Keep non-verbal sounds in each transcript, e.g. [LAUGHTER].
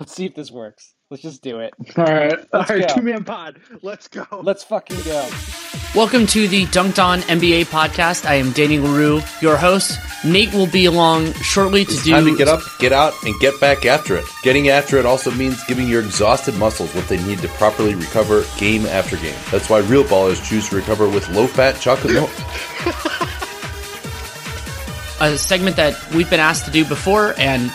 Let's see if this works. Let's just do it. [LAUGHS] All right, all Let's right, go. two man pod. Let's go. Let's fucking go. Welcome to the Dunked On NBA podcast. I am Danny LaRue, your host. Nate will be along shortly to It's do. time to get up, get out, and get back after it. Getting after it also means giving your exhausted muscles what they need to properly recover game after game. That's why real ballers choose to recover with low-fat chocolate milk. a segment that we've been asked to do before, and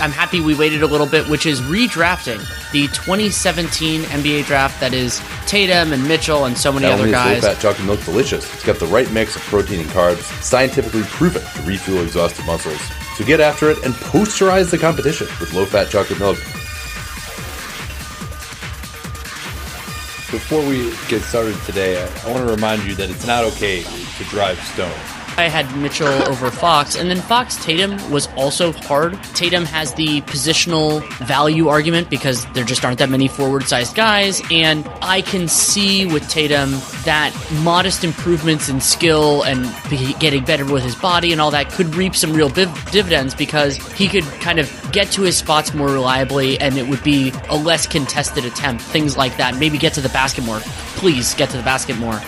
I'm happy we waited a little bit, which is redrafting the 2017 NBA draft. That is Tatum and Mitchell and so many Not other guys. low-fat chocolate milk delicious, it's got the right mix of protein and carbs, scientifically proven to refuel exhausted muscles. So get after it and posterize the competition with low-fat chocolate milk. Before we get started today, I, I want to remind you that it's not okay to drive stoned. I had Mitchell over Fox, and then Fox Tatum was also hard. Tatum has the positional value argument because there just aren't that many forward sized guys, and I can see with Tatum that modest improvements in skill and getting better with his body and all that could reap some real dividends because he could kind of get to his spots more reliably and it would be a less contested attempt, things like that. Maybe get to the basket more. Please get to the basket more.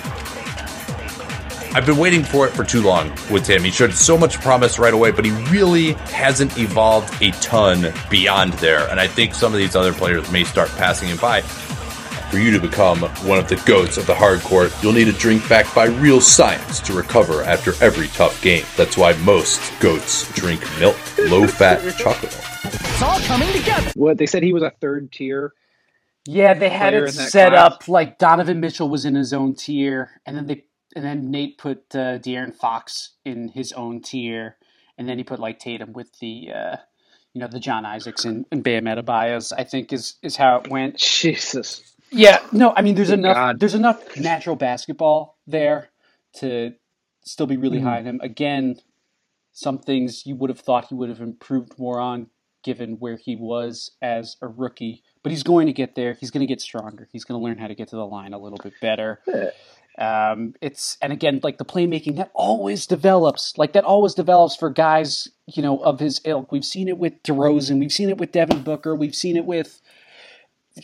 I've been waiting for it for too long with him. He showed so much promise right away, but he really hasn't evolved a ton beyond there. And I think some of these other players may start passing him by. For you to become one of the goats of the hardcore, you'll need a drink backed by real science to recover after every tough game. That's why most goats drink milk, low fat [LAUGHS] chocolate milk. It's all coming together. What they said he was a third tier. Yeah, they had it set class. up like Donovan Mitchell was in his own tier, and then they and then Nate put uh, De'Aaron Fox in his own tier, and then he put like Tatum with the uh, you know the John Isaacs and, and Bam Adebayos. I think is is how it went. Jesus. Yeah, no, I mean there's Good enough God. there's enough natural basketball there to still be really Mhm. high on him. Again, some things you would have thought he would have improved more on given where he was as a rookie. But he's going to get there. He's going to get stronger. He's going to learn how to get to the line a little bit better. Um, it's and again like the playmaking that always develops, like that always develops for guys you know of his ilk. We've seen it with DeRozan. We've seen it with Devin Booker. We've seen it with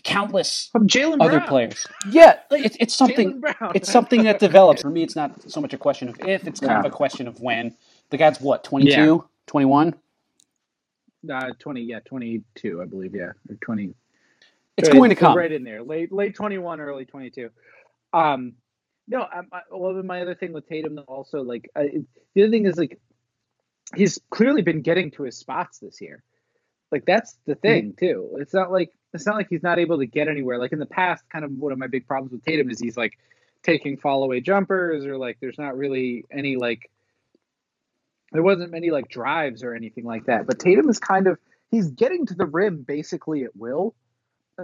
countless From Jaylen other Brown. players. [LAUGHS] Yeah, like, it's it's something. Brown. It's something that develops. [LAUGHS] For me, it's not so much a question of if; it's kind of a question of when. The guy's what 22, Yeah. 21? uh, twenty. Yeah, twenty-two, I believe. Yeah, or twenty. It's Right- going to come. right in there, late late twenty-one, early twenty-two. Um, no, I, I, well, my other thing with Tatum also, like, I, the other thing is like, he's clearly been getting to his spots this year. Like that's the hmm. thing too. It's not like it's not like he's not able to get anywhere. Like in the past, kind of one of my big problems with Tatum is he's like taking fall away jumpers or like there's not really any like there wasn't many like drives or anything like that. But Tatum is kind of he's getting to the rim basically at will.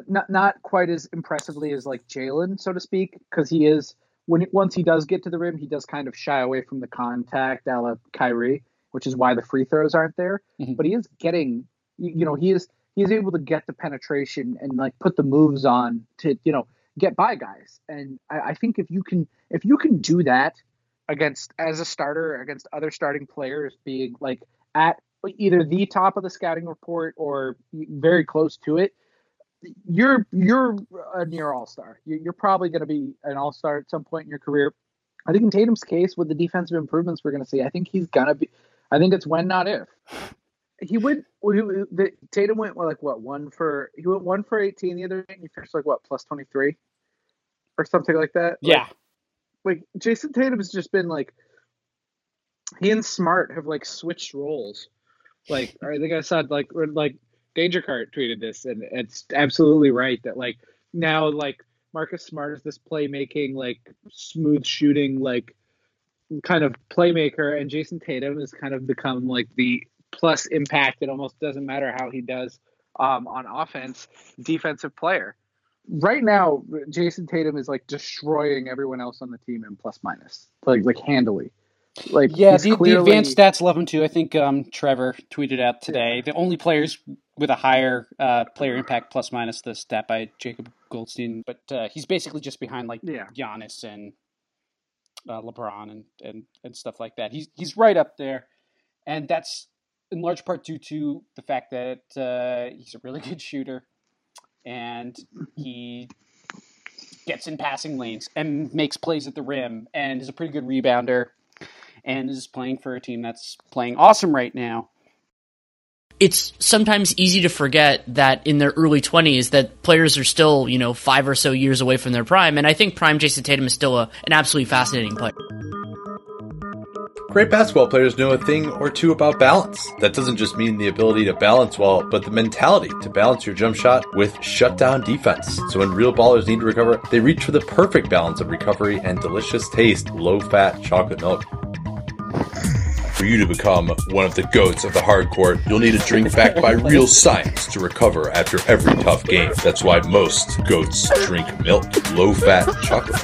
Not not quite as impressively as like Jaylen, so to speak, because he is when once he does get to the rim, he does kind of shy away from the contact, a la Kyrie, which is why the free throws aren't there. Mhm. But he is getting, you you know, he is he is able to get the penetration and like put the moves on to you know get by guys. And I, I think if you can if you can do that against as a starter against other starting players being like at either the top of the scouting report or very close to it you're you're a near all star. You're probably going to be an all star at some point in your career. I think in Tatum's case, with the defensive improvements we're going to see, I think he's gonna be. I think it's when, not if. He went. he- The, Tatum went like what one for? He went one for eighteen the other day, And he finished like what plus twenty three, or something like that. Yeah, like Jayson Tatum has just been like he and Smart have like switched roles. Like I think I said like like Danger Cart tweeted this and it's absolutely right that like now like Marcus Smart is this playmaking like smooth shooting like kind of playmaker and Jayson Tatum has kind of become like the plus impact it almost doesn't matter how he does um, on offense defensive player right now Jayson Tatum is like destroying everyone else on the team in plus minus like like handily like yeah. The, clearly- the advanced stats love him too. I think um, Trevor tweeted out today. The only players with a higher uh, player impact plus minus the stat by Jacob Goldstein, but uh, he's basically just behind like Yeah. Giannis and uh, LeBron and, and and stuff like that. He's he's right up there, and that's in large part due to the fact that uh, he's a really [LAUGHS] good shooter, and he gets in passing lanes and makes plays at the rim, and is a pretty good rebounder, and is playing for a team that's playing awesome right now. It's sometimes easy to forget that in their early 20s that players are still, you know, five or so years away from their prime. And I think prime Jayson Tatum is still a, an absolutely fascinating player. Great basketball players know a thing or two about balance. That doesn't just mean the ability to balance well, but the mentality to balance your jump shot with shutdown defense. So when real ballers need to recover, they reach for the perfect balance of recovery and delicious taste, low fat chocolate milk. For you to become one of the goats of the hardcore, you'll need a drink backed by real science to recover after every tough game. That's why most goats drink milk, low fat chocolate.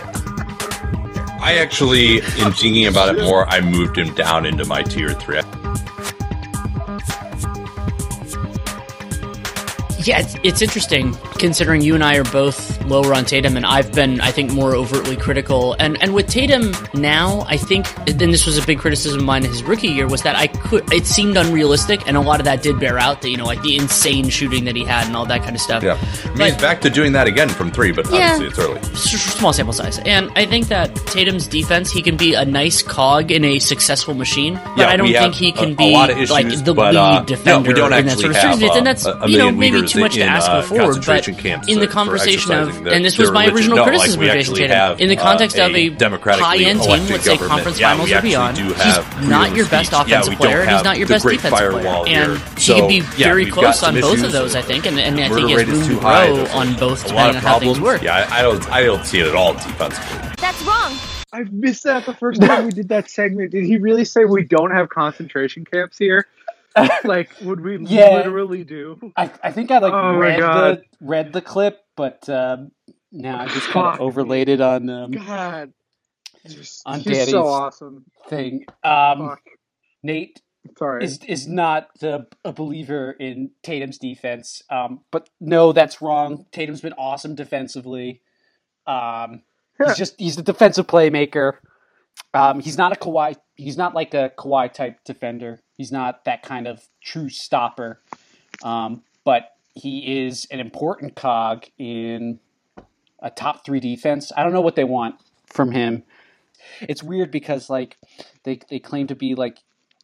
I actually, in thinking about it more, I moved him down into my tier three. Yeah, it's, it's interesting considering you and I are both lower on Tatum, and I've been, I think, more overtly critical. And and with Tatum now, I think, and this was a big criticism of mine in his rookie year, was that I could, it seemed unrealistic, and a lot of that did bear out. That you know, like the insane shooting that he had and all that kind of stuff. Yeah. I mean, he's back to doing that again from three, but Yeah. obviously it's early. Small sample size. And I think that Tatum's defense, he can be a nice cog in a successful machine, but Yeah, I don't think he can a- a be lot of issues, like the but, lead uh, no, defender we don't in that actually sort of have, and that's a- a you know maybe too much to ask uh, go forward. But camps in the conversation of, and this was my original No, criticism we of actually Jayson Tatum have, in the uh, context of a a democratically high-end team, elected let's say conference Yeah, finals we or actually beyond. He's have not your best speech. Offensive we player, and he's not your best defensive firewall player, and here. he So, can be yeah, very close on both of those. I think, and, and I think he has room too to high. grow on both, a lot depending of on how things problems. work. Yeah, I, I don't, I don't see it at all defensively. That's wrong. I missed that the first time we did that segment. Did he really say we don't have concentration camps here? [LAUGHS] like, would we Yeah. literally do? I, I think I like Oh read the read the clip, but um, now I just kind of overlaid it on um, God, Just- On Daddy's- so awesome. thing. Um, Fuck. Nate Sorry. is is not the, a believer in Tatum's defense. Um, but no, that's wrong. Tatum's been awesome defensively. Um, he's [LAUGHS] just he's the defensive playmaker. Um, he's not a Kawhi. He's not like a Kawhi type defender. He's not that kind of true stopper. Um, but he is an important cog in a top three defense. I don't know what they want from him. It's weird because like they they claim to be like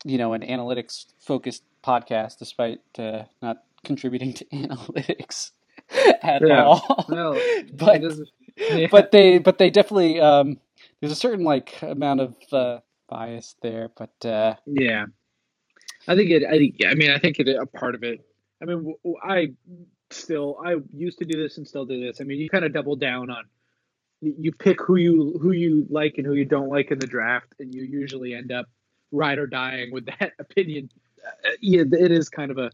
you know an analytics focused podcast despite uh, not contributing to [LAUGHS] analytics at Yeah. all. No, [LAUGHS] but yeah. [LAUGHS] but they but they definitely um, there's a certain like amount of uh, bias there. But uh, Yeah, I think it. I think. Yeah, I mean, I think it a part of it. I mean, I still I used to do this and still do this. I mean, you kind of double down on. You pick who you who you like and who you don't like in the draft, and you usually end up ride or dying with [LAUGHS] that opinion. Uh, yeah, it is kind of a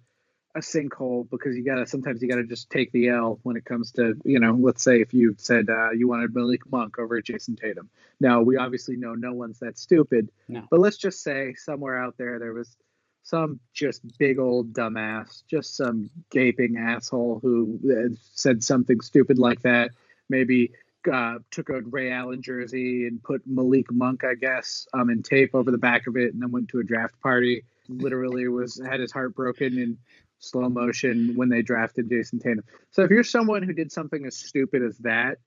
a sinkhole because you gotta sometimes you gotta just take the L when it comes to you know let's say if you said uh, you wanted Malik Monk over Jayson Tatum. Now we obviously know no one's that stupid, No. but let's just say somewhere out there there was some just big old dumbass, just some gaping asshole who uh, said something stupid like that. Maybe uh, took a Ray Allen jersey and put Malik Monk, I guess, um, in tape over the back of it, and then went to a draft party. Literally was had his heart broken in slow motion when they drafted Jayson Tatum. So if you're someone who did something as stupid as that,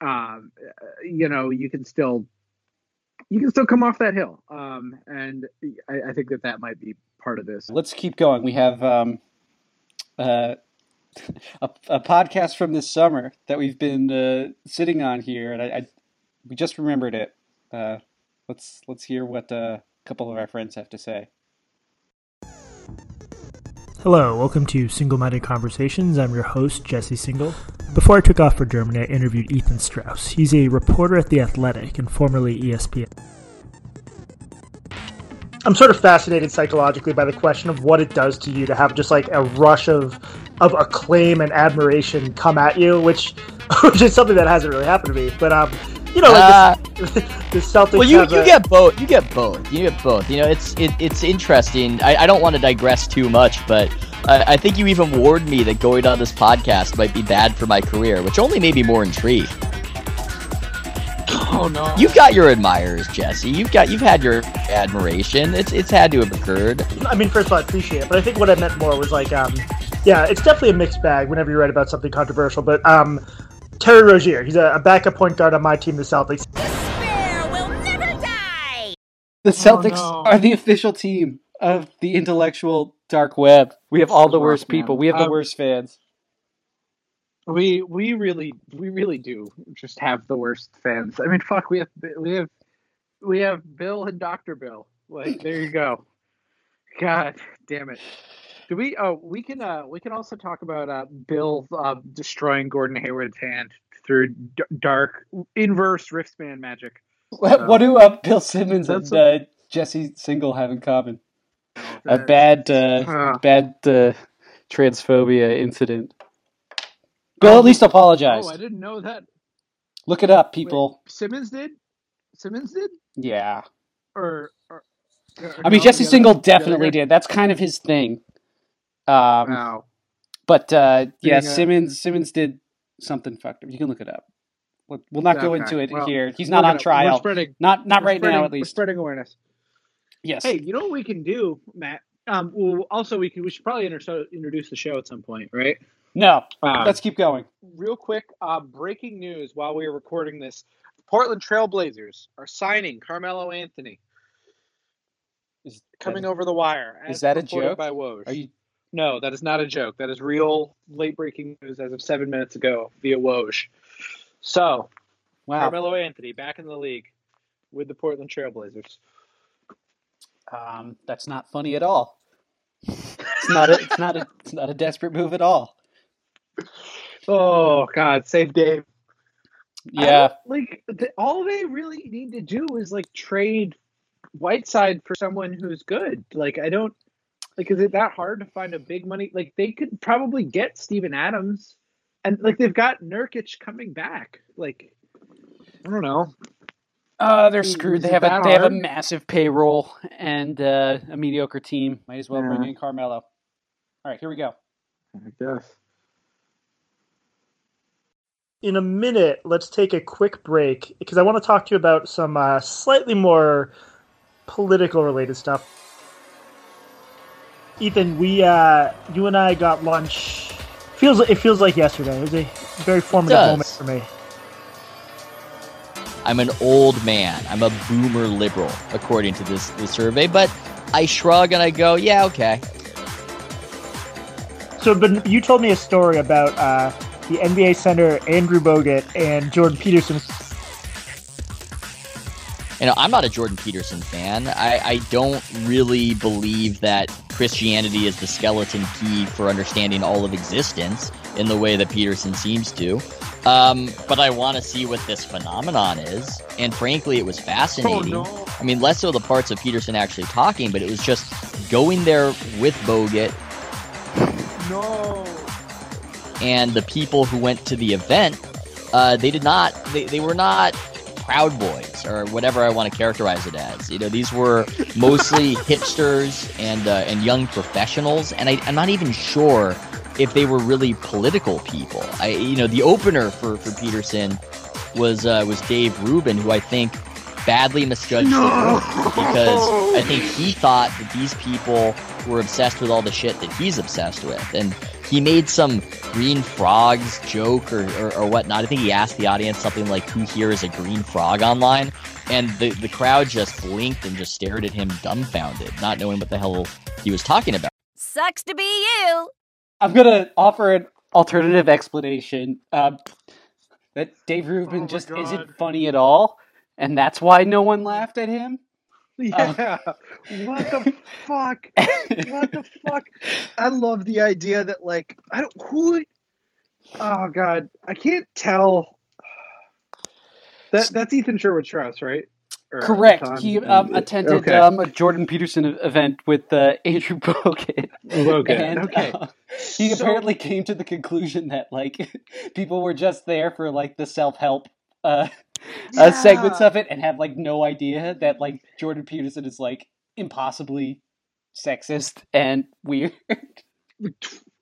um, you know you can still you can still come off that hill. Um, and I, I think that that might be part of this. let's keep going. We have um, uh, [LAUGHS] a, a podcast from this summer that we've been uh, sitting on here, and I, I we just remembered it. Uh, let's let's hear what uh, a couple of our friends have to say. Hello, welcome to Single Minded Conversations. I'm your host, Jesse Singal. Before I took off for Germany, I interviewed Ethan Strauss. He's a reporter at The Athletic and formerly ESPN. I'm sort of fascinated psychologically by the question of what it does to you to have just like a rush of of acclaim and admiration come at you, which [LAUGHS] which is something that hasn't really happened to me. But um, you know, like this, the Celtics. Well, you, you a- get both. You get both. You get both. You know, it's it, it's interesting. I, I don't want to digress too much, but I, I think you even warned me that going on this podcast might be bad for my career, which only made me more intrigued. Oh no. You've got your admirers, Jesse. You've got you've had your admiration. It's it's had to have occurred. I mean, first of all, I appreciate it, but I think what I meant more was like, um, yeah, it's definitely a mixed bag whenever you write about something controversial. But um, Terry Rozier, he's a, a backup point guard on my team, the Celtics. Despair will never die. The Celtics no. are the official team of the intellectual dark web. We have all the Rough, worst man. people. We have the Um, worst fans. We we really we really do just have the worst fans. I mean, fuck, we have we have we have Bill and Doctor Bill. Like there you go. God damn it. Do we? Oh, we can. Uh, we can also talk about uh, Bill uh, destroying Gordon Hayward's hand through d- dark inverse Riftspan magic. What, what do uh, Bill Simmons and uh, Jesse Singal have in common? A bad, uh, Uh. bad uh, transphobia incident. Bill at least apologized. Oh, I didn't know that. Look it up, Wait, people. Simmons did. Simmons did, Yeah. or, or, or I mean, no, Jesse Singal other definitely did. That's kind of his thing. Um, Wow. But uh, yeah, Simmons Simmons did something fucked up. You can look it up. We'll, we'll not go into it well, here. He's not on gonna- We're trial. spreading, Not not we're right now, at We're least. spreading awareness. Yes. Hey, you know what we can do, Matt? Um, well, also we can we should probably inter- introduce the show at some point, right? No. Um, Let's keep going. real quick. Uh, breaking news while we are recording this: Portland Trailblazers are signing Carmelo Anthony, Is coming that, over the wire. Is that a joke? By Woj. Are you? No, that is not a joke. That is real late breaking news as of seven minutes ago via Woj. So Wow. Carmelo Anthony back in the league with the Portland Trailblazers. Um, that's not funny at all. It's not a. It's not a. It's not a desperate move at all. [LAUGHS] Oh God, save Dave. Yeah. like the, all they really need to do is like trade Whiteside for someone who's good. Like I don't like is it that hard to find a big money like they could probably get Steven Adams and like they've got Nurkic coming back. Like I don't know. Uh, they're Is screwed. They have a that they have a massive payroll and uh, a mediocre team. Might as well bring in Carmelo. All right, here we go. I guess. In a minute, let's take a quick break because I want to talk to you about some uh, slightly more political related stuff. Ethan, we uh, you and I got lunch. Feels it feels like yesterday. It was a very formative moment for me. I'm an old man. I'm a boomer liberal, according to this, this survey. But I shrug and I go, yeah, okay. So, but you told me a story about uh, the NBA center Andrew Bogut and Jordan Peterson. You know, I'm not a Jordan Peterson fan. I, I don't really believe that Christianity is the skeleton key for understanding all of existence in the way that Peterson seems to. Um, but I want to see what this phenomenon is. And frankly, it was fascinating. no. I mean, less so the parts of Peterson actually talking, but it was just going there with Bogut No. and the people who went to the event, uh, they did not, they, they were not Proud Boys or whatever I want to characterize it as. You know, these were mostly [LAUGHS] hipsters and uh, and young professionals, and I, I'm not even sure if they were really political people. I, you know, the opener for for Peterson was uh, was Dave Rubin, who I think badly misjudged the room because I think he thought that these people were obsessed with all the shit that he's obsessed with, and he made some green frogs joke or, or, or whatnot. I think he asked the audience something like, "Who here is a green frog online?" And the the crowd just blinked and just stared at him dumbfounded, not knowing what the hell he was talking about. Sucks to be you. I'm gonna offer an alternative explanation. Um, that Dave Rubin Oh just God. isn't funny at all, and that's why no one laughed at him. [LAUGHS] Yeah. What the [LAUGHS] fuck? What the fuck? I love the idea that like I don't who Oh god, I can't tell. That that's Ethan Sherwood Strauss, right? Or Correct. Tom- He um, attended Okay. um, a Jordan Peterson event with uh, Andrew [LAUGHS] Bogut. Okay. And, okay. uh, he So- apparently came to the conclusion that like [LAUGHS] people were just there for like the self help uh, uh, segments of it and had like no idea that like Jordan Peterson is like impossibly sexist and weird.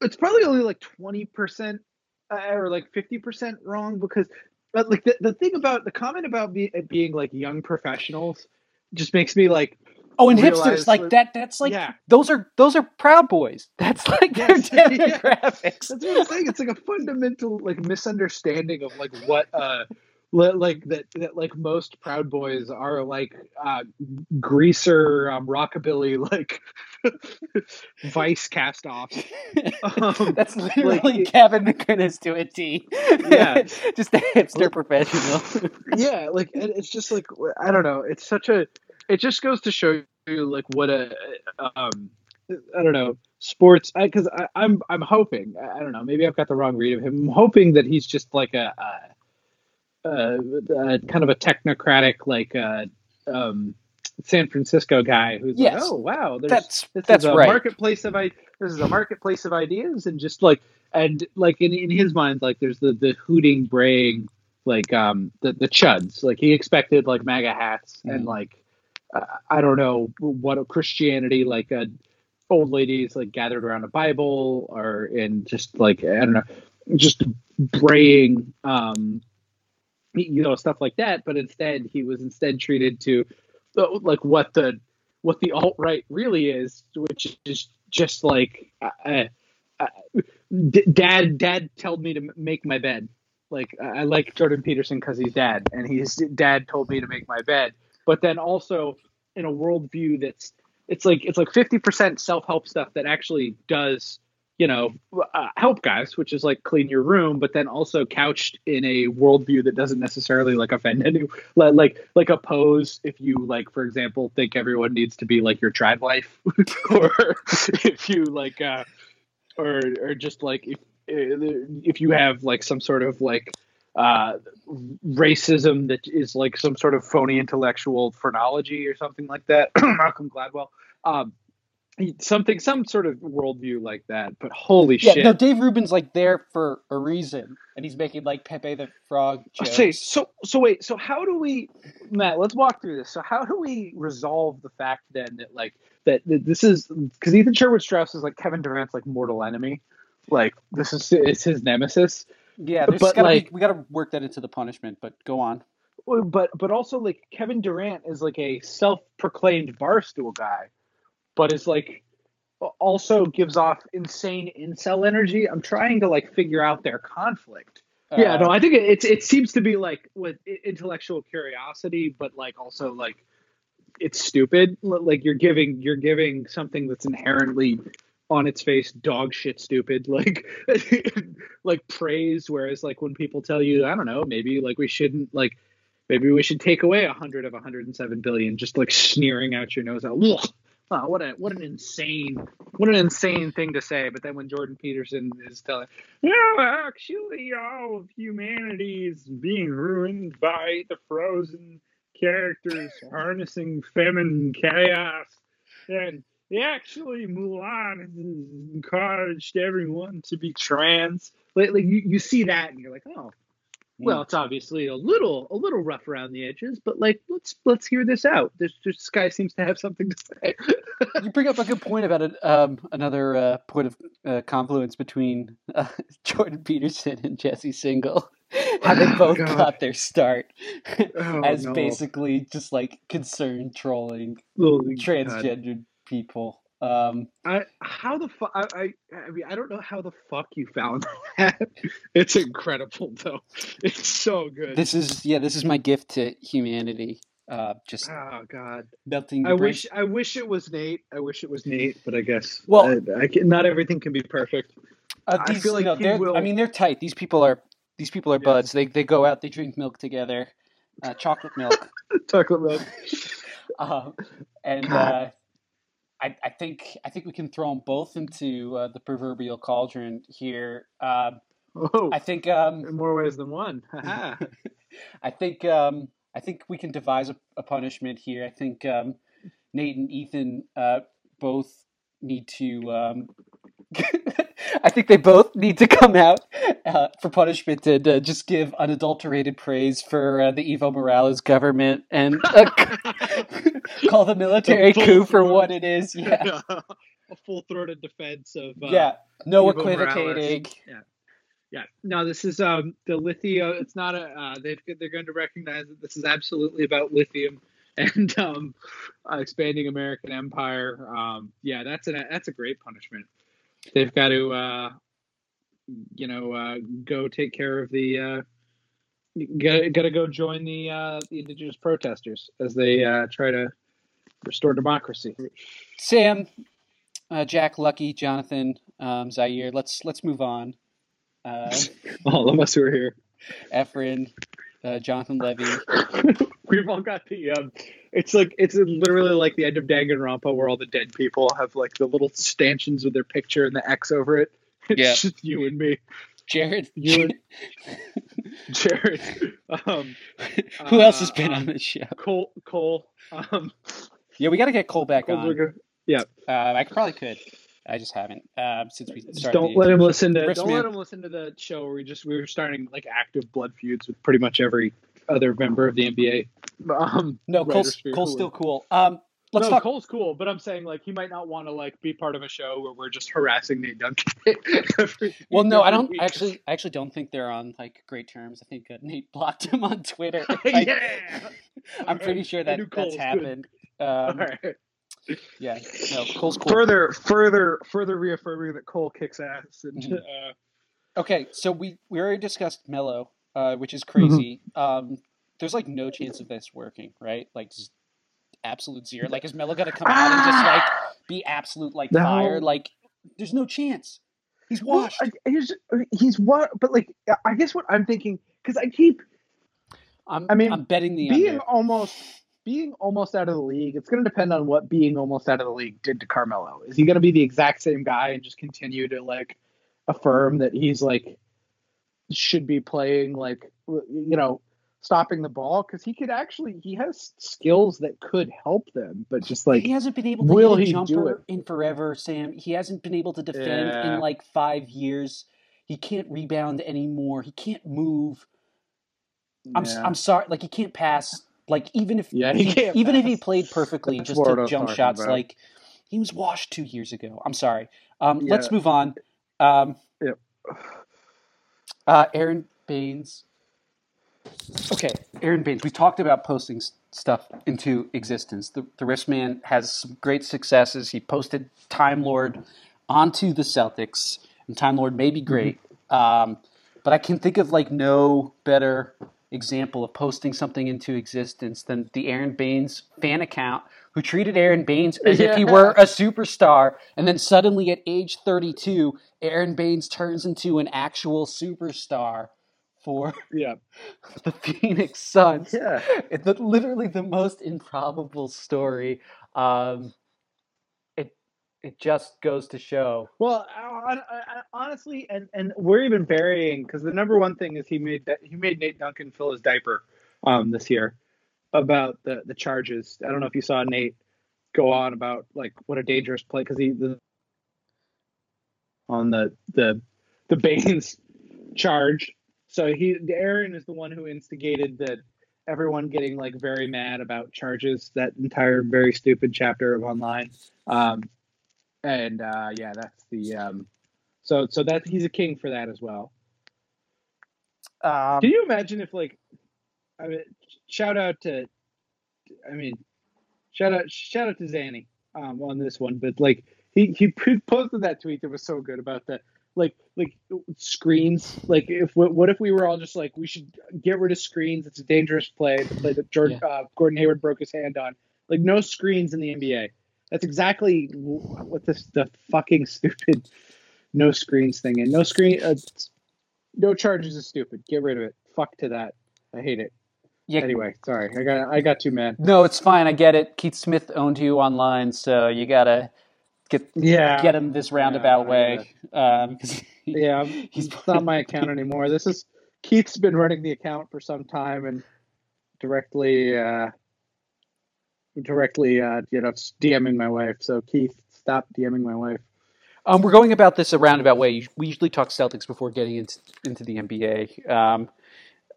it's probably only like 20% uh, or like 50% wrong because but like the, the thing about the comment about be, being like young professionals just makes me like Oh, and hipsters like that- that. That's like Yeah. those are those are proud boys. That's like Yes, their [LAUGHS] yeah. demographics. That's what I'm saying. It's like a fundamental like misunderstanding of like what uh like that that like most proud boys are like uh greaser um rockabilly [LAUGHS] like vice cast offs. [LAUGHS] Um, That's literally like, Gavin McInnes to a T. Yeah. [LAUGHS] just a hipster professional. yeah, like it's just like I don't know. It's such a. It just goes to show you like what a um I don't know sports because I, I'm I'm hoping I I don't know maybe I've got the wrong read of him. I'm hoping that he's just like a, a kind of a technocratic like uh um San Francisco guy who's Yes. like oh wow there's That's this that's is a right. marketplace of I this is a marketplace of ideas and just like and like in, in his mind like there's the the hooting braying like um the the chuds like he expected like MAGA hats and Mhm. like uh, I don't know what a Christianity like uh, old ladies like gathered around a Bible or in just like I don't know just braying um you know stuff like that but instead he was instead treated to uh, like what the what the alt right really is which is just like uh, uh, d- dad dad told me to make my bed. Like I like Jordan Peterson because he's dad and he's dad told me to make my bed. But then also in a worldview that's it's like it's like 50% self-help stuff that actually does you know uh, help guys which is like clean your room but then also couched in a worldview that doesn't necessarily like offend anyone like like like oppose if you like for example think everyone needs to be like your tribe wife. [LAUGHS] Or if you like uh or or just like if if you have like some sort of like uh racism that is like some sort of phony intellectual phrenology or something like that [CLEARS THROAT] malcolm gladwell um something some sort of worldview like that but holy Yeah, shit no, Dave Rubin's like there for a reason, and he's making like Pepe the Frog uh, jokes. Say, so so wait, so how do we Matt, let's walk through this. So how do we resolve the fact then that like that, that this is because Ethan Sherwood Strauss is like Kevin Durant's like mortal enemy. Like this is it's his nemesis. yeah, but, gotta like- be, we got to work that into the punishment. But go on. But but also like Kevin Durant is like a self-proclaimed barstool guy, but is like also gives off insane incel energy. I'm trying to like figure out their conflict. yeah, Uh, no, I think it, it it seems to be like with intellectual curiosity, but like also like it's stupid. Like you're giving you're giving something that's inherently on its face dog shit stupid [LAUGHS] like like praise whereas like when people tell you i don't know maybe like we shouldn't like maybe we should take away a 100 of 107 billion just like sneering out your nose out Wow, what a what an insane what an insane thing to say. But then when Jordan Peterson is telling, no, actually, all of humanity is being ruined by the frozen characters harnessing feminine chaos, and actually Mulan has encouraged everyone to be trans. Like, like you, you see that and you're like, oh, well, it's obviously a little a little rough around the edges, but like let's let's hear this out. This this guy seems to have something to say. [LAUGHS] you bring up a good point about it. Um, another uh, point of uh, confluence between uh, [LAUGHS] Jordan Peterson and Jesse Singal. [LAUGHS] How they Oh, both God. got their start Oh, as no. basically just like concerned trolling Holy God. transgendered people. Um, I how the fuck I, I I mean I don't know how the fuck you found [LAUGHS] that. It's incredible though. It's so good. this is yeah, this is my gift to humanity. Uh, just oh God. melting. I wish. I wish it was Nate. I wish it was Nate, but I guess Well- I, I can, not everything can be perfect. Uh, I feel like know, he they're, will- I mean, they're tight. These people are these people are Yes. buds. They they go out, they drink milk together, uh, chocolate milk. [LAUGHS] Chocolate milk. um, [LAUGHS] and uh, I, I think I think we can throw them both into uh, the proverbial cauldron here. Um, Oh, I think um, in more ways than one. [LAUGHS] I think um, I think we can devise a, a punishment here. I think um, Nate and Ethan uh, both need to. [LAUGHS] I think they both need to come out uh, for punishment and uh, just give unadulterated praise for uh, the Evo Morales government and uh, [LAUGHS] call the military full coup for what it is. [LAUGHS] Yeah, a full throated defense of uh, yeah. No Evo Morales. equivocating. Yeah. Yeah, no, this is um the lithium. It's not a. Uh, they they're going to recognize that this is absolutely about lithium and um, uh, expanding American empire. Um, yeah, that's a that's a great punishment. They've got to, uh, you know, uh, go take care of the. Uh, got got to go join the uh, the indigenous protesters as they uh, try to restore democracy. Sam, uh, Jack, Lucky, Jonathan, um, Zaire. Let's let's move on. Uh, [LAUGHS] All of us who are here. Efren, uh, Jonathan Levy. [LAUGHS] We've all got the um it's like it's literally like the end of Danganronpa where all the dead people have like the little stanchions with their picture and the X over it. [LAUGHS] It's Yeah. just you and me. Jared. You and [LAUGHS] Jared. Um Who else has been uh, on this show? Cole Cole. Um Yeah, we got to get Cole back Cole's on. yeah. Uh, I probably could. I just haven't um, since we started. don't the- let him listen to don't Man. let him listen to the show where we just we were starting like active blood feuds with pretty much every other member of the NBA. Um [LAUGHS] No, writers Cole's, Cole's still cool. Um, let's no, talk. Cole's cool, but I'm saying like he might not want to like be part of a show where we're just harassing Nate Duncan. [LAUGHS] every- [LAUGHS] Well, no, I don't week. actually. I actually don't think they're on like great terms. I think uh, Nate blocked him on Twitter. I, yeah, I'm pretty sure that that's happened. All Um, right. yeah, no, Cole's cool. Further, further, further reaffirming that Cole kicks ass, and Mhm. uh, Okay, so we we already discussed Melo, uh, which is Mm-hmm. crazy. Um, there's like no chance of this working, right? Like z- absolute zero. Like is Melo gonna come out and just like be absolute like No. fire? Like there's no chance. He's well, washed. I- he's he's what? But like, I guess what I'm thinking because I keep I'm, I mean, I'm betting the being under. almost being almost out of the league. It's going to depend on what being almost out of the league did to Carmelo. Is he going to be the exact same guy and just continue to like affirm that he's like should be playing like you know stopping the ball because he could actually he has skills that could help them, but just like he hasn't been able to will hit a he do jumper it? in forever, Sam. He hasn't been able to defend Yeah. in like five years. He can't rebound anymore. He can't move. I'm Yeah. I'm sorry, like he can't pass. Like even if Yeah, he can't even if he played perfectly, That's just what jump shots, about. like he was washed two years ago. I'm sorry. Um, Yeah. Let's move on. Um, Yep. Uh, Aron Baynes. Okay, Aron Baynes. We talked about posting stuff into existence. The, the Rift Man has some great successes. He posted Time Lord onto the Celtics, and Time Lord may be great, um, but I can think of like no better example of posting something into existence than the Aron Baynes fan account, who treated Aron Baynes as if he were a superstar, and then suddenly at age 32, Aron Baynes turns into an actual superstar for yeah [LAUGHS] the Phoenix Suns. yeah It's the- literally the most improbable story. Um, it it just goes to show. Well, I, I, I, honestly, and and we're even varying because the number one thing is he made that he made Nate Duncan fill his diaper um, this year about the the charges. I don't know if you saw Nate go on about like what a dangerous play because he the, on the the the Baynes charge. So he Aron is the one who instigated that everyone getting like very mad about charges. That entire very stupid chapter of online. Um, and uh, yeah, that's the um, so so that he's a king for that as well. Um, Can you imagine if like, I mean, shout out to, I mean, shout out shout out to Zanny um, on this one, but like he he posted that tweet that was so good about that. Like like screens. Like if what if we were all just like we should get rid of screens? It's a dangerous play. The play that Jordan uh, Gordon Hayward broke his hand on. Like no screens in the NBA. That's exactly what this the fucking stupid no screens thing and no screen uh, no charges is stupid. Get rid of it. Fuck to that. I hate it. Yeah, Anyway, sorry. I got I got too mad. no, it's fine. I get it. Keith Smith owned you online, so you gotta get Yeah. get him this roundabout I way. Um, Yeah, [LAUGHS] he's not my account anymore. This is Keith's been running the account for some time and directly uh directly uh you know DMing my wife. So Keith, stop DMing my wife. Um, we're going about this a roundabout way. We usually talk Celtics before getting into into the NBA. Um,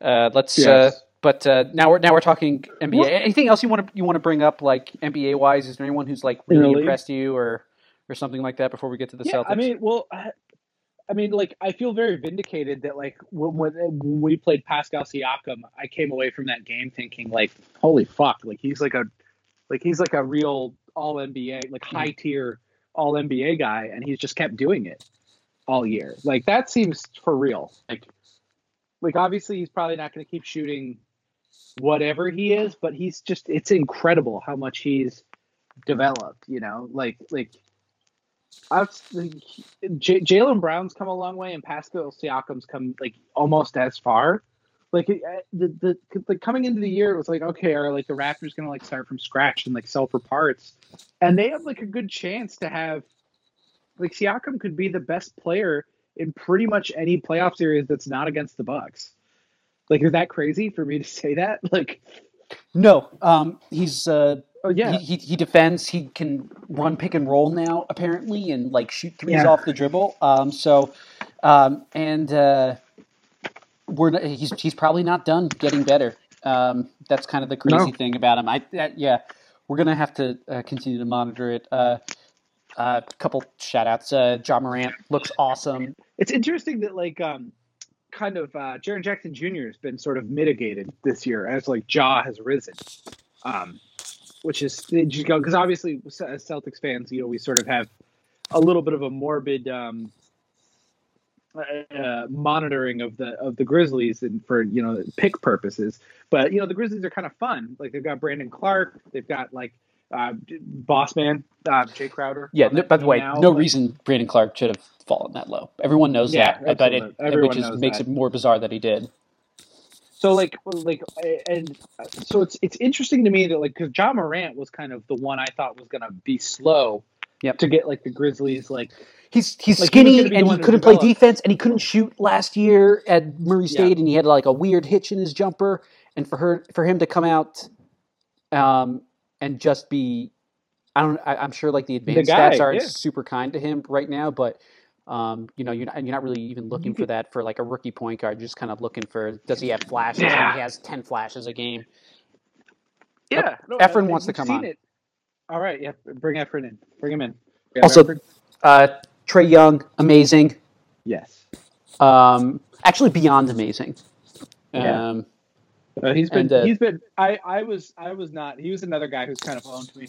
uh, let's. Uh, Yes. But uh, now we're now we're talking NBA. What- Anything else you want to you want to bring up, like NBA wise? Is there anyone who's like the really impressed you, or or something like that before we get to the yeah, Celtics? I mean, well, I, I mean, like I feel very vindicated that like when, when when we played Pascal Siakam, I came away from that game thinking like, holy fuck, like he's like a like he's like a real all NBA, like high tier all NBA guy, and he's just kept doing it all year. Like that seems for real. Like like obviously he's probably not going to keep shooting whatever he is, but he's just it's incredible how much he's developed. You know, like like I've J- Jaylen Brown's come a long way, and Pascal Siakam's come like almost as far. Like uh, the, the the coming into the year, it was like okay, are like the Raptors gonna like start from scratch and like sell for parts, and they have like a good chance to have like Siakam could be the best player in pretty much any playoff series that's not against the Bucks. Like, is that crazy for me to say that? [LAUGHS] Like, no, um, he's uh, oh yeah, he, he, he defends. He can run pick and roll now apparently, and like shoot threes Yeah. off the dribble. Um, so, um, and uh, we're he's he's probably not done getting better. Um, that's kind of the crazy No. thing about him. I that, yeah, we're gonna have to uh, continue to monitor it. A uh, uh, couple shout outs. Uh, Ja Morant looks awesome. it's interesting that like um kind of uh Jaren Jackson Jr. has been sort of mitigated this year as like Ja has risen. Um which is because obviously as Celtics fans, you know, we sort of have a little bit of a morbid um uh, monitoring of the of the Grizzlies and for you know pick purposes, but you know the Grizzlies are kind of fun. Like they've got Brandon Clarke, they've got like uh, Boss Man, uh, Jae Crowder. Yeah. No, by the way, now, no like- reason Brandon Clarke should have fallen that low. Everyone knows Yeah, that, but it. Everyone is, knows makes that. it more bizarre that he did. So like like and so it's it's interesting to me that like because Ja Morant was kind of the one I thought was gonna be slow Yep. to get like the Grizzlies like He's he's Like, skinny the and he couldn't play defense and he couldn't shoot last year at Murray State and he had like a weird hitch in his jumper and for her for him to come out um and just be I don't I, I'm sure like the advanced guy, stats aren't yeah. super kind to him right now but um you know you're not, you're not really even looking for [LAUGHS] that for like a rookie point guard you're just kind of looking for does he have flashes Yeah. and he has 10 flashes a game yeah. No, Efren I- wants to come on. It. All right, yeah, bring Efren in, bring him in. Also- uh Trae Young amazing yes, um actually beyond amazing Yeah. Uh, he's been And, uh, he's been. I I was I was not. He was another guy who's kind of owned me.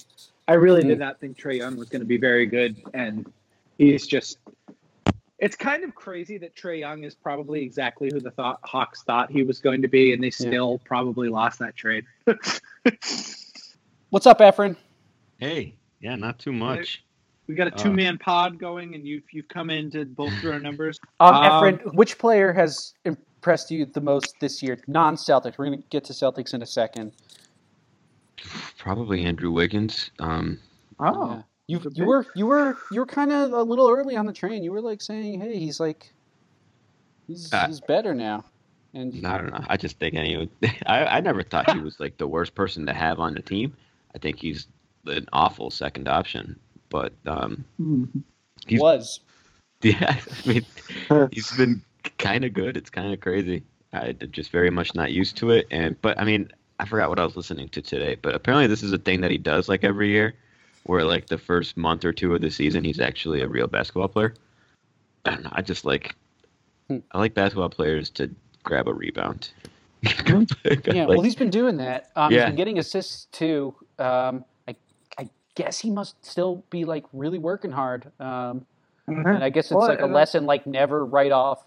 I really Hmm. did not think Trae Young was going to be very good, and he's just. It's kind of crazy that Trae Young is probably exactly who the thought, Hawks thought he was going to be, and they still probably lost that trade. [LAUGHS] what's up Efren Hey, yeah, not too much. We got a Uh. two man pod going, and you've you've come in to both through our numbers. [LAUGHS] Um, Um, Efren, which player has impressed you the most this year? Non-Celtics. We're going to get to Celtics in a second. Probably Andrew Wiggins. Um, Oh, Yeah. You you were you were you were kind of a little early on the train. You were like saying, "Hey, he's like he's Uh, he's better now." And I don't know. I just think any. [LAUGHS] I I never thought he was like the worst person to have on the team. I think he's an awful second option. But um, he's- was [LAUGHS] yeah, I mean, [LAUGHS] he's been kind of good. It's kind of crazy. I'm just very much not used to it. And but I mean, I forgot what I was listening to today. But apparently, this is a thing that he does like every year, where like the first month or two of the season, he's actually a real basketball player. I don't know. I just like Hmm. I like basketball players to grab a rebound. [LAUGHS] yeah. well, he's been doing that. Um, He's Yeah. been getting assists too. Um, I I guess he must still be like really working hard. Um, and I guess it's Well, like a lesson like never write off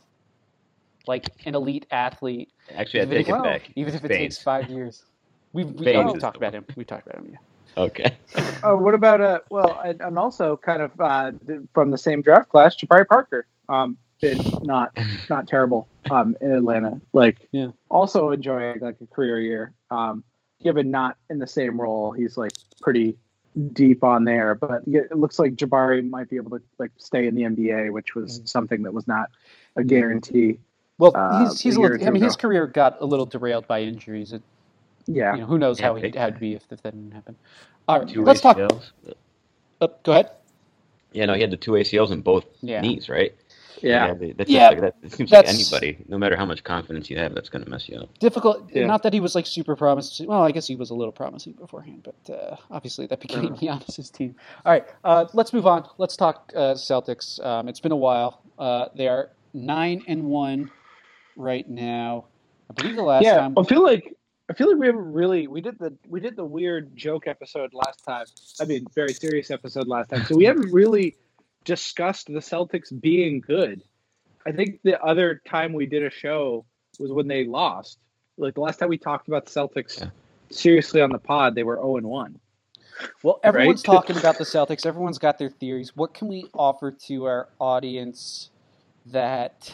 like an elite athlete Actually, I Even take if- it back. even if it Baynes. takes five years. We've, we, oh, talked the about him. We've talked about him. Yeah. Okay. [LAUGHS] Oh, what about uh? Well, and, and also kind of uh, from the same draft class, Jabari Parker. Um, been not [LAUGHS] not terrible. Um, in Atlanta, like Yeah. also enjoying like a career year. Um, given not in the same role, he's like pretty deep on there. But it looks like Jabari might be able to like stay in the NBA, which was something that was not a guarantee. Well, Uh, he's, he's a a year or little, I two mean, his career got a little derailed by injuries. It, Yeah. you know, who knows Yeah, how he'd, big how it'd be if, if that didn't happen. All right, Two let's talk. ACLs. Uh, go ahead. Yeah, no, he had the two ACLs in both Yeah. knees, right? Yeah. they- that's Yeah, like that. It seems like that's- anybody, no matter how much confidence you have, that's going to mess you up. difficult. Yeah. Not that he was like super promising. Well, I guess he was a little promising beforehand, but uh, obviously that became [LAUGHS] Giannis's team. All right, uh, let's move on. Let's talk uh, Celtics. Um, it's been a while. Uh, they are nine and one right now. I believe the last yeah, time. I feel like I feel like we haven't really we did the we did the weird joke episode last time. I mean, very serious episode last time. So we haven't really discussed the Celtics being good. I think the other time we did a show was when they lost. Like the last time we talked about the Celtics Yeah. seriously on the pod, they were zero and one. Well, everyone's Right? [LAUGHS] talking about the Celtics. Everyone's got their theories. What can we offer to our audience that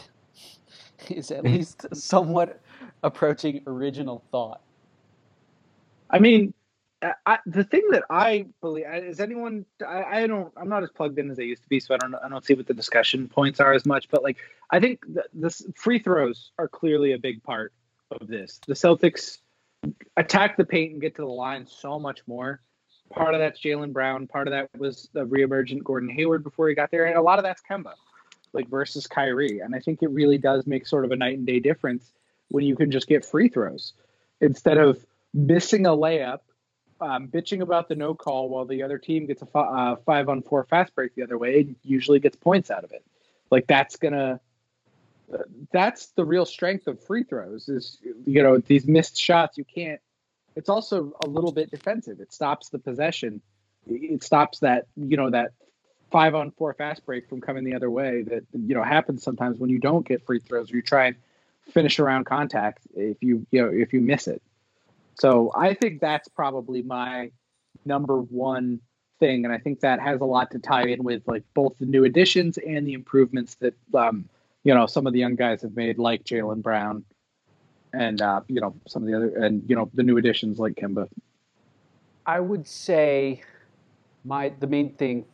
[LAUGHS] is at mm-hmm. least somewhat approaching original thought? I mean, I, the thing that I believe is anyone. I, I don't. I'm not as plugged in as I used to be, so I don't. I don't see what the discussion points are as much. But like, I think the, this free throws are clearly a big part of this. The Celtics attack the paint and get to the line so much more. Part of that's Jaylen Brown. Part of that was the reemergent Gordon Hayward before he got there, and a lot of that's Kemba, like versus Kyrie. And I think it really does make sort of a night and day difference when you can just get free throws instead of missing a layup, um, bitching about the no call while the other team gets a uh, five on four fast break the other way usually gets points out of it. Like that's gonna. uh, That's the real strength of free throws. Is you know these missed shots you can't. It's also a little bit defensive. It stops the possession. It stops that you know that five on four fast break from coming the other way that you know happens sometimes when you don't get free throws or you try and finish around contact if you you know if you miss it. So I think that's probably my number one thing, and I think that has a lot to tie in with like both the new additions and the improvements that um, you know some of the young guys have made, like Jaylen Brown, and uh, you know some of the other and you know the new additions like Kemba. I would say my the main thing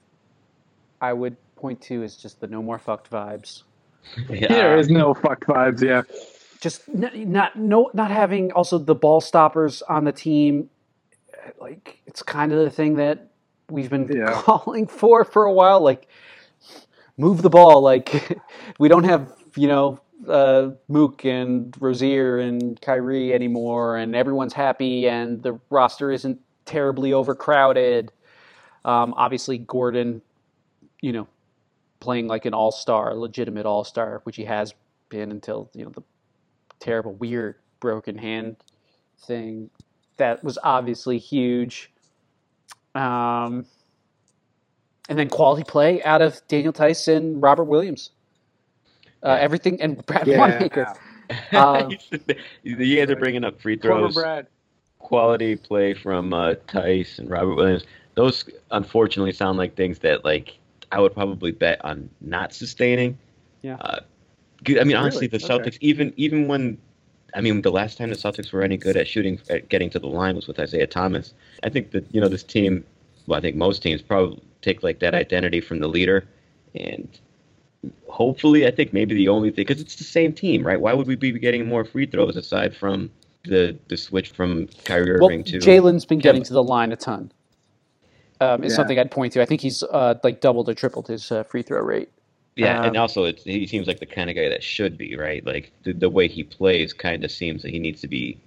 I would point to is just the no more fucked vibes. There is no fucked vibes, yeah. Just n- not no not having also the ball stoppers on the team. Like it's kind of the thing that we've been Yeah. [LAUGHS] calling for for a while. Like move the ball. Like [LAUGHS] we don't have you know uh, Mook and Rozier and Kyrie anymore, and everyone's happy, and the roster isn't terribly overcrowded. Um, obviously, Gordon, you know, playing like an all star, legitimate all star, which he has been until you know the terrible, weird broken hand thing. That was obviously huge. Um, and then quality play out of Daniel Theis, and Robert Williams. Uh, everything and Brad Yeah. Wanamaker. [LAUGHS] Um, you guys are bringing up free throws. Quality play from uh, Theis and Robert Williams. Those unfortunately sound like things that like I would probably bet on not sustaining. Yeah. Uh, good- I mean, honestly, Really? the Okay. Celtics, even even when, I mean, the last time the Celtics were any good at shooting, at getting to the line was with Isaiah Thomas. I think that you know this team. Well, I think most teams probably take like that identity from the leader, and hopefully, I think maybe the only thing because it's the same team, right? Why would we be getting more free throws aside from the the switch from Kyrie well, Irving to Jaylen's been getting to the line a ton. Um, is Yeah. something I'd point to. I think he's uh, like doubled or tripled his uh, free throw rate. Yeah, and Um, also it's, he seems like the kind of guy that should be right. Like the, the way he plays, kind of seems that he needs to be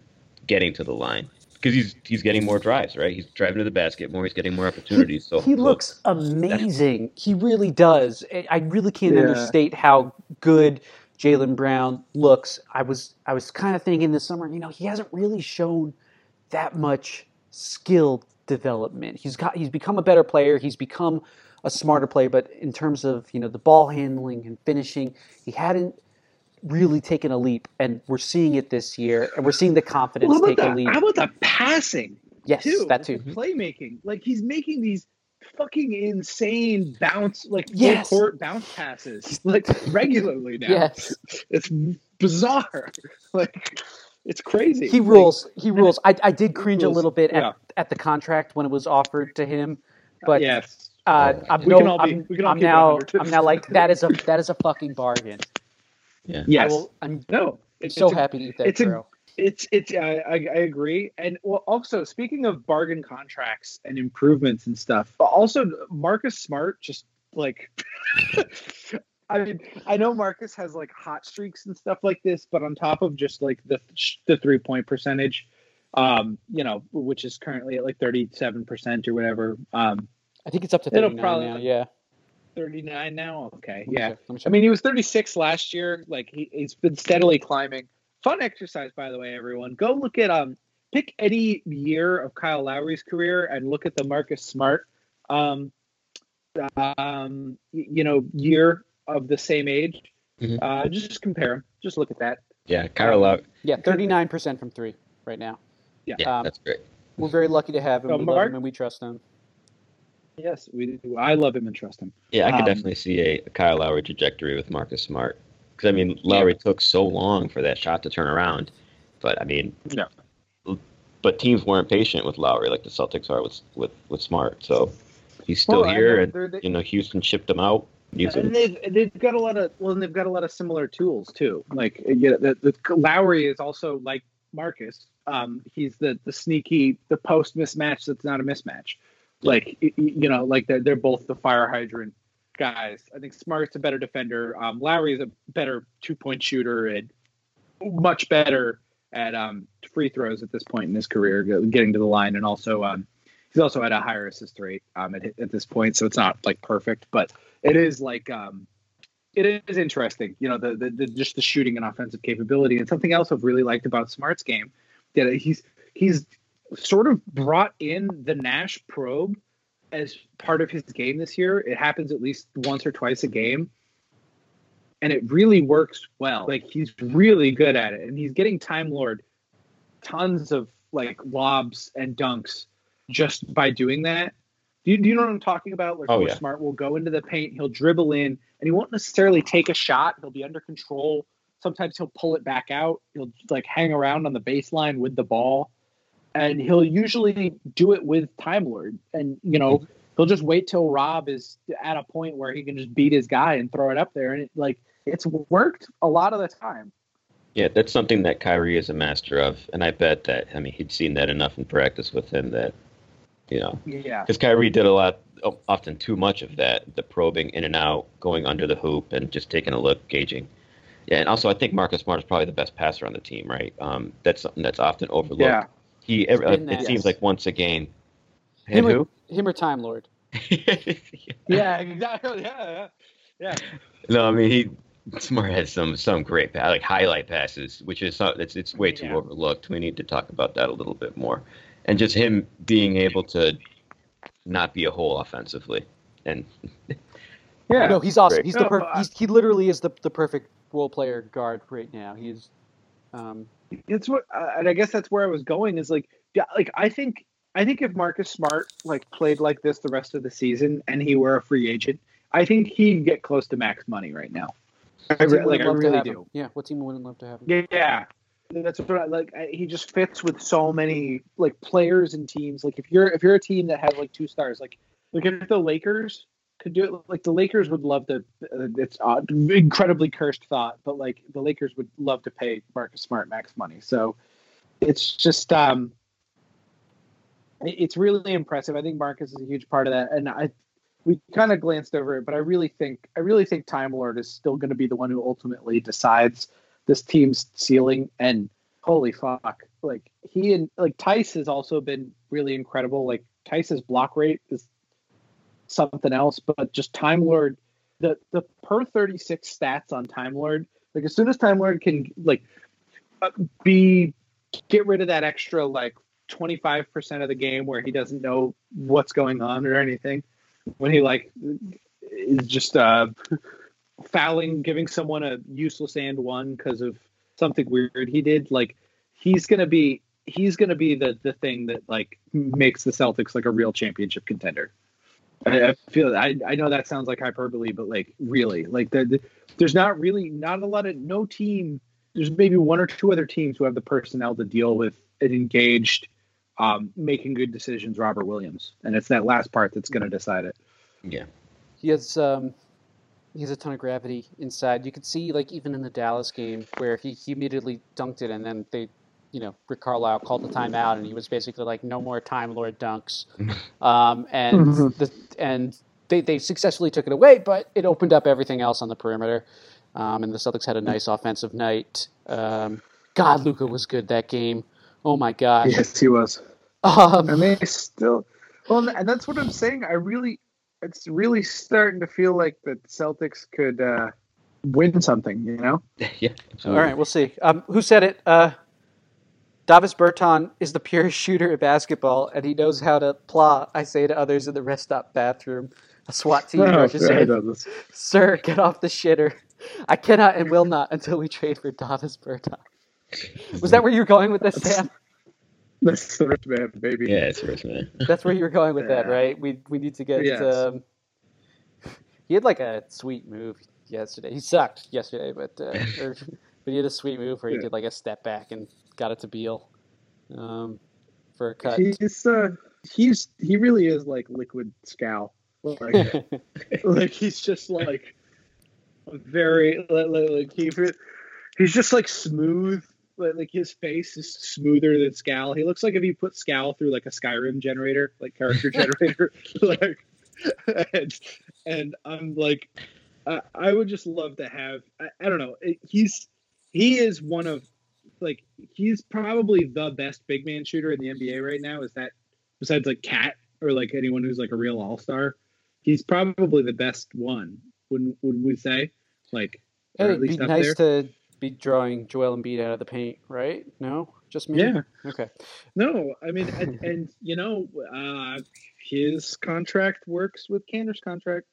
getting to the line because he's he's getting more drives, right? He's driving to the basket more. He's getting more opportunities. So he so- looks amazing. He really does. I- I really can't Yeah. understate how good Jaylen Brown looks. I was I was kind of thinking this summer, you know, he hasn't really shown that much skill development. He's got he's become a better player. He's become a smarter player, but in terms of you know the ball handling and finishing, he hadn't really taken a leap, and we're seeing it this year, and we're seeing the confidence Well, take about a the, leap. how about the passing? yes, too. that too. Mm-hmm. Playmaking. Like he's making these fucking insane bounce, like full Yes. court bounce passes, [LAUGHS] like regularly now. Yes. It's bizarre. [LAUGHS] Like it's crazy. He Like, rules. He rules. I, I did cringe a little bit at, Yeah. at the contract when it was offered to him, but yes. uh, I'm, We no, can all be- I'm, we can all I'm now I'm now like that is a that is a fucking bargain. Yeah. Yes. will, I'm no. It's so a- happy to eat that it's a- It's it's I, I I agree, and well, also speaking of bargain contracts and improvements and stuff, also Marcus Smart just like [LAUGHS] I mean, I know Marcus has like hot streaks and stuff like this, but on top of just like the the three point percentage, um, you know, which is currently at like thirty seven percent or whatever. Um, I think it's up to 39 probably- now. Yeah. thirty nine now. Okay, me yeah. check, me I mean, he was 36 last year. Like he, he's been steadily climbing. Fun exercise, by the way, everyone. Go look at um, pick any year of Kyle Lowry's career and look at the Marcus Smart, um, um, you know, year of the same age. Mhm. Uh, just compare 'em. Just look at that. Yeah, Kyle Lowry. yeah, 39% from three right now. Yeah, Um, that's great. We're very lucky to have him. So, we love him and we trust him. Yes, we do. I love him and trust him. Yeah, I could um, definitely see a, a Kyle Lowry trajectory with Marcus Smart. Because I mean, Lowry took so long for that shot to turn around, but I mean, Yeah. But teams weren't patient with Lowry like the Celtics are with with, with Smart. So he's still Well, here, and they're- they- you know, Houston shipped him out. Him. And they've they've got a lot of well, and they've got a lot of similar tools too. Like know, the, the Lowry is also like Marcus. Um, he's the the sneaky the post mismatch that's not a mismatch. Like you know, like they're they're both the fire hydrant guys. I think Smart's a better defender. Um, Lowry is a better two point shooter and much better at um free throws at this point in his career, getting to the line, and also um he's also at a higher assist rate um at, at this point. So it's not like perfect, but it is like um it is interesting you know the, the, the just the shooting and offensive capability. And something else i've really liked about smart's game that he's he's sort of brought in the nash probe as part of his game this year. It happens at least once or twice a game. And it really works well. Like he's really good at it. And he's getting time lord tons of like lobs and dunks just by doing that do you, do you know what I'm talking about? Like, Oh, yeah. Smart will go into the paint, he'll dribble in, and he won't necessarily take a shot. He'll be under control. Sometimes he'll pull it back out. He'll like hang around on the baseline with the ball, and he'll usually do it with Time Lord. And you know, mm-hmm. he'll just wait till Rob is at a point where he can just beat his guy and throw it up there, and it, like it's worked a lot of the time. Yeah, that's something that Kyrie is a master of, and I bet that I mean he'd seen that enough in practice with him that you know Yeah. because Kyrie did a lot, often too much of that, the probing in and out, going under the hoop, and just taking a look, gauging. Yeah, and also I think Marcus Smart is probably the best passer on the team, right? Um, that's something that's often overlooked. Yeah. He, every, been it that. seems like once a game. Him And or, him or Time Lord. [LAUGHS] Yeah. Exactly. Yeah. Yeah. No, I mean he Smart has some some great pa- like highlight passes, which is it's it's way too Yeah. overlooked. We need to talk about that a little bit more, and just him being able to not be a hole offensively, and [LAUGHS] Yeah. No, he's awesome. Great. He's the No, per- I- he's, he literally is the, the perfect role player guard right now. He's um, it's what uh, and i guess that's where i was going is like yeah like i think i think if marcus smart like played like this the rest of the season and he were a free agent i think he'd get close to max money right now I what re- like i really have him? do Yeah, what team wouldn't love to have him? yeah yeah that's what I, like I, he just fits with so many like players and teams. Like if you're if you're a team that has like two stars like like if the lakers could do it like the lakers would love to uh, it's uh, incredibly cursed thought but like the lakers would love to pay marcus smart max money. So it's just um it's really impressive. I think marcus is a huge part of that and i we kind of glanced over it but i really think i really think time lord is still going to be the one who ultimately decides this team's ceiling and holy fuck like he and like theis has also been really incredible. Like theis's block rate is something else but just time lord the the per 36 stats on time lord like as soon as time lord can like uh, be get rid of that extra like 25% of the game where he doesn't know what's going on or anything when he like is just uh fouling giving someone a useless and one because of something weird he did like he's gonna be he's gonna be the the thing that like makes the celtics like a real championship contender I, I feel I, I know that sounds like hyperbole, but like really, like the, the, there's not really not a lot of no team. There's maybe one or two other teams who have the personnel to deal with an engaged, um, making good decisions. Robert Williams, and it's that last part that's going to decide it. yeah, He has um, he has a ton of gravity inside. You could see like even in the Dallas game where he, he immediately dunked it, and then they, you know, Rick Carlisle called the timeout, and he was basically like, "No more time, Lord dunks," [LAUGHS] um, and [LAUGHS] the and they they successfully took it away, but it opened up everything else on the perimeter. Um, and the Celtics had a nice offensive night. Um, God, Luka was good that game. Oh my gosh. Yes, he was. Um, And they still, well, and that's what I'm saying. I really, it's really starting to feel like the Celtics could uh, win something. You know? [LAUGHS] yeah. all absolutely. right, we'll see. Um, who said it? Uh, Davis Bertans is the purest shooter at basketball, and he knows how to pla. I say to others in the rest stop bathroom. A SWAT team No, rushes I in. Sir, get off the shitter. I cannot and will not until we trade for Davis Bertans. Was that where you were going with this, Sam? [LAUGHS] That's the rich man, baby. Yeah, it's first man. [LAUGHS] That's where you were going with that, right? We we need to get. Yes. Um, [LAUGHS] he had like a sweet move yesterday. He sucked yesterday, but uh, or, but he had a sweet move where he Yeah. did like a step back and got it to Beal um, for a cut. He's uh, he's he really is like liquid Skal. Like, like he's just like very like, like, like he he's just like smooth. Like, like his face is smoother than Skal. He looks like if you put Skal through like a Skyrim generator, like character [LAUGHS] generator. [LAUGHS] like, and, and I'm like, I, I would just love to have. I, I don't know. It, he's he is one of like he's probably the best big man shooter in the NBA right now. Is that besides like Cat or like anyone who's like a real all star? He's probably the best one. Wouldn't wouldn't we say? Like, or at it'd be nice there. to be drawing Joel Embiid out of the paint, right? No, just me. Yeah. Okay. No, I mean, and, and you know, uh, his contract works with Kanter's contract.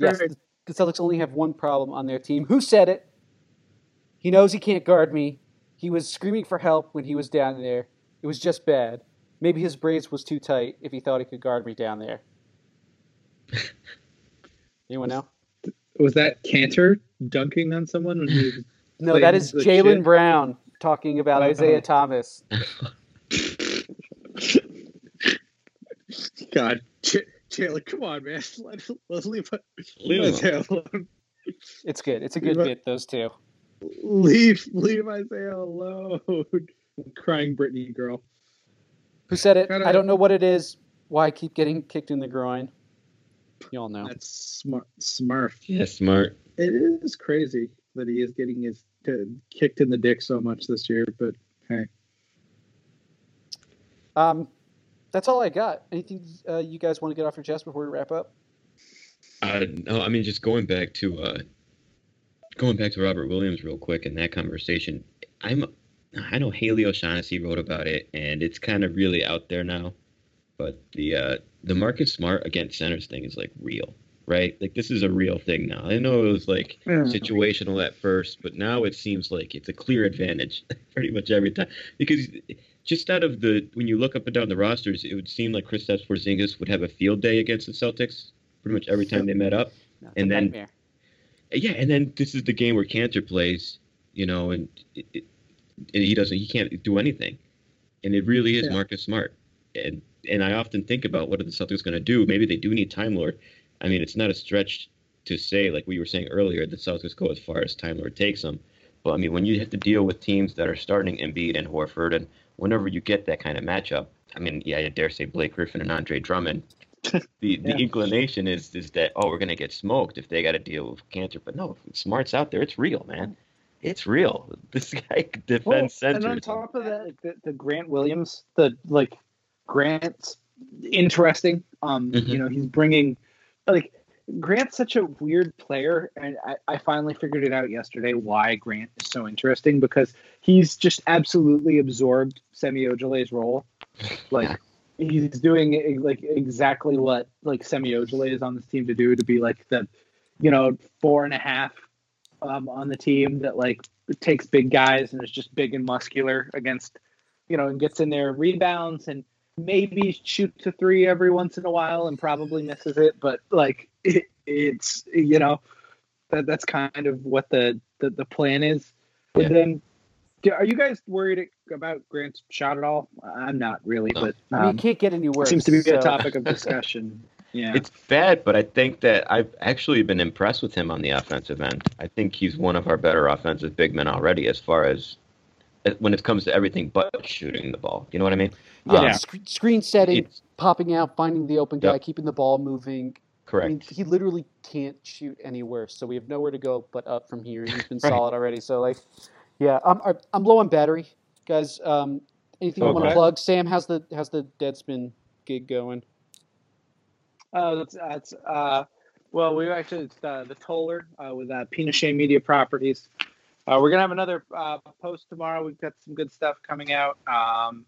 Yes, the, Celtics only have one problem on their team. Who said it? He knows he can't guard me. He was screaming for help when he was down there. It was just bad. Maybe his braids was too tight if he thought he could guard me down there. [LAUGHS] Anyone know? Was that Kanter dunking on someone when he was No, that is Jaylen? Brown talking about. Isaiah Thomas. [LAUGHS] God, J- Jaylen, come on, man. [LAUGHS] Let, let's leave, Leave leave Isaiah alone. It's good. It's a good But- bit, those two. Leave, leave Isaiah alone. [LAUGHS] Crying Brittany girl. Who said it? Kinda- I don't know what it is. Why I keep getting kicked in the groin. You all know. That's smart. Smart. Yeah, smart. It is crazy that he is getting his uh, kicked in the dick so much this year, but hey. Um, that's all I got. Anything uh, you guys want to get off your chest before we wrap up? Uh, no, I mean just going back to uh, going back to Robert Williams real quick in that conversation. I'm I know Haley O'Shaughnessy wrote about it, and it's kind of really out there now. But the uh, the Marcus Smart against centers thing is like real, right? Like this is a real thing now. I know it was like Yeah. situational at first, but now it seems like it's a clear advantage [LAUGHS] pretty much every time because just out of the when you look up and down the rosters, it would seem like Kristaps Porzingis would have a field day against the Celtics pretty much every time they met up. No, And a then- nightmare. Yeah, and then this is the game where Kanter plays, you know, and, it, it, and he doesn't, he can't do anything, and it really is Yeah. Marcus Smart, and and I often think about what are the Celtics going to do? Maybe they do need Time Lord. I mean, it's not a stretch to say, like we were saying earlier, the Celtics go as far as Time Lord takes them. But I mean, when you have to deal with teams that are starting Embiid and Horford, and whenever you get that kind of matchup, I mean, yeah, I dare say Blake Griffin and Andre Drummond. [LAUGHS] The the Yeah. inclination is is that oh we're gonna get smoked if they got to deal with Kanter, but no, if Smart's out there, it's real, man. It's real. [LAUGHS] This guy defends Well, centers. And on top of that, the, the Grant Williams, the like Grant's interesting. Um, Mhm. you know, he's bringing like Grant's such a weird player, and I, I finally figured it out yesterday why Grant is so interesting because he's just absolutely absorbed Semi Ojeleye's role. Like he's doing like exactly what like Semi Ojeleye is on this team to do to be like the you know four and a half um, on the team that like takes big guys and is just big and muscular against you know and gets in there rebounds and maybe shoots a three every once in a while and probably misses it but like it, it's you know that that's kind of what the the, the plan is Yeah. and then are you guys worried about Grant's shot at all I'm not really No. but I mean, um, you can't get any worse. seems to be so- a topic of [LAUGHS] discussion yeah It's bad, but I think that I've actually been impressed with him on the offensive end. I think he's one of our better offensive big men already, as far as when it comes to everything but shooting the ball. You know what I mean? Yeah, Um, Yeah. sc- screen setting, it's- popping out, finding the open guy, Yep. keeping the ball moving. Correct. I mean, he literally can't shoot any worse. So we have nowhere to go but up from here. He's been [LAUGHS] Right. solid already. So like, yeah, I'm I'm- I'm low on battery, guys. Um, anything you want to plug? Sam, how's the how's the Deadspin gig going? Uh, that's, that's uh, well, we actually it's uh, the Toller uh, with uh, Pinochet Media Properties. Uh, we're gonna have another uh, post tomorrow. We've got some good stuff coming out. Um,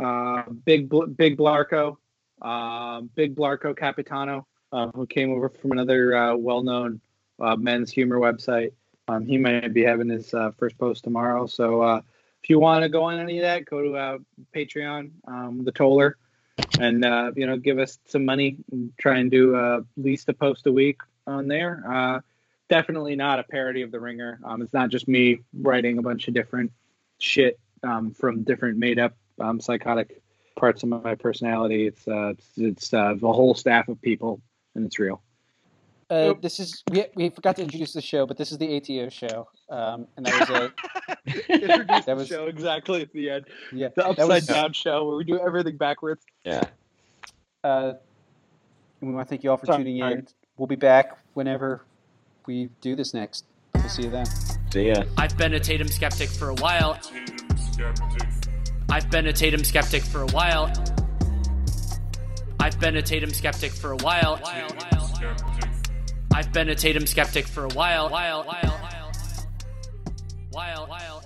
uh, big Big Blarco, um, Big Blarco Capitano, uh, who came over from another uh, well-known uh, men's humor website. Um, he might be having his uh, first post tomorrow. So uh, if you want to go on any of that, go to uh, Patreon, um, the Toller and uh, you know give us some money and try and do uh, at least a post a week on there uh, definitely not a parody of the ringer um, it's not just me writing a bunch of different shit um, from different made up um, psychotic parts of my personality it's uh, it's, it's uh, the whole staff of people and it's real Uh, this is we, we forgot to introduce the show, but this is the ATO show, um, and that was a [LAUGHS] introduce That the was- show exactly at the end yeah. the upside was- down show where we do everything backwards Yeah. Uh, and we want to thank you all for Sorry. tuning in. We'll be back whenever we do this next. We'll see you then. See ya. I've been a Tatum skeptic for a while. I've been a Tatum skeptic for a while. I've been a Tatum skeptic for a while. I've been a Tatum skeptic for a while. While, while, while, while, while.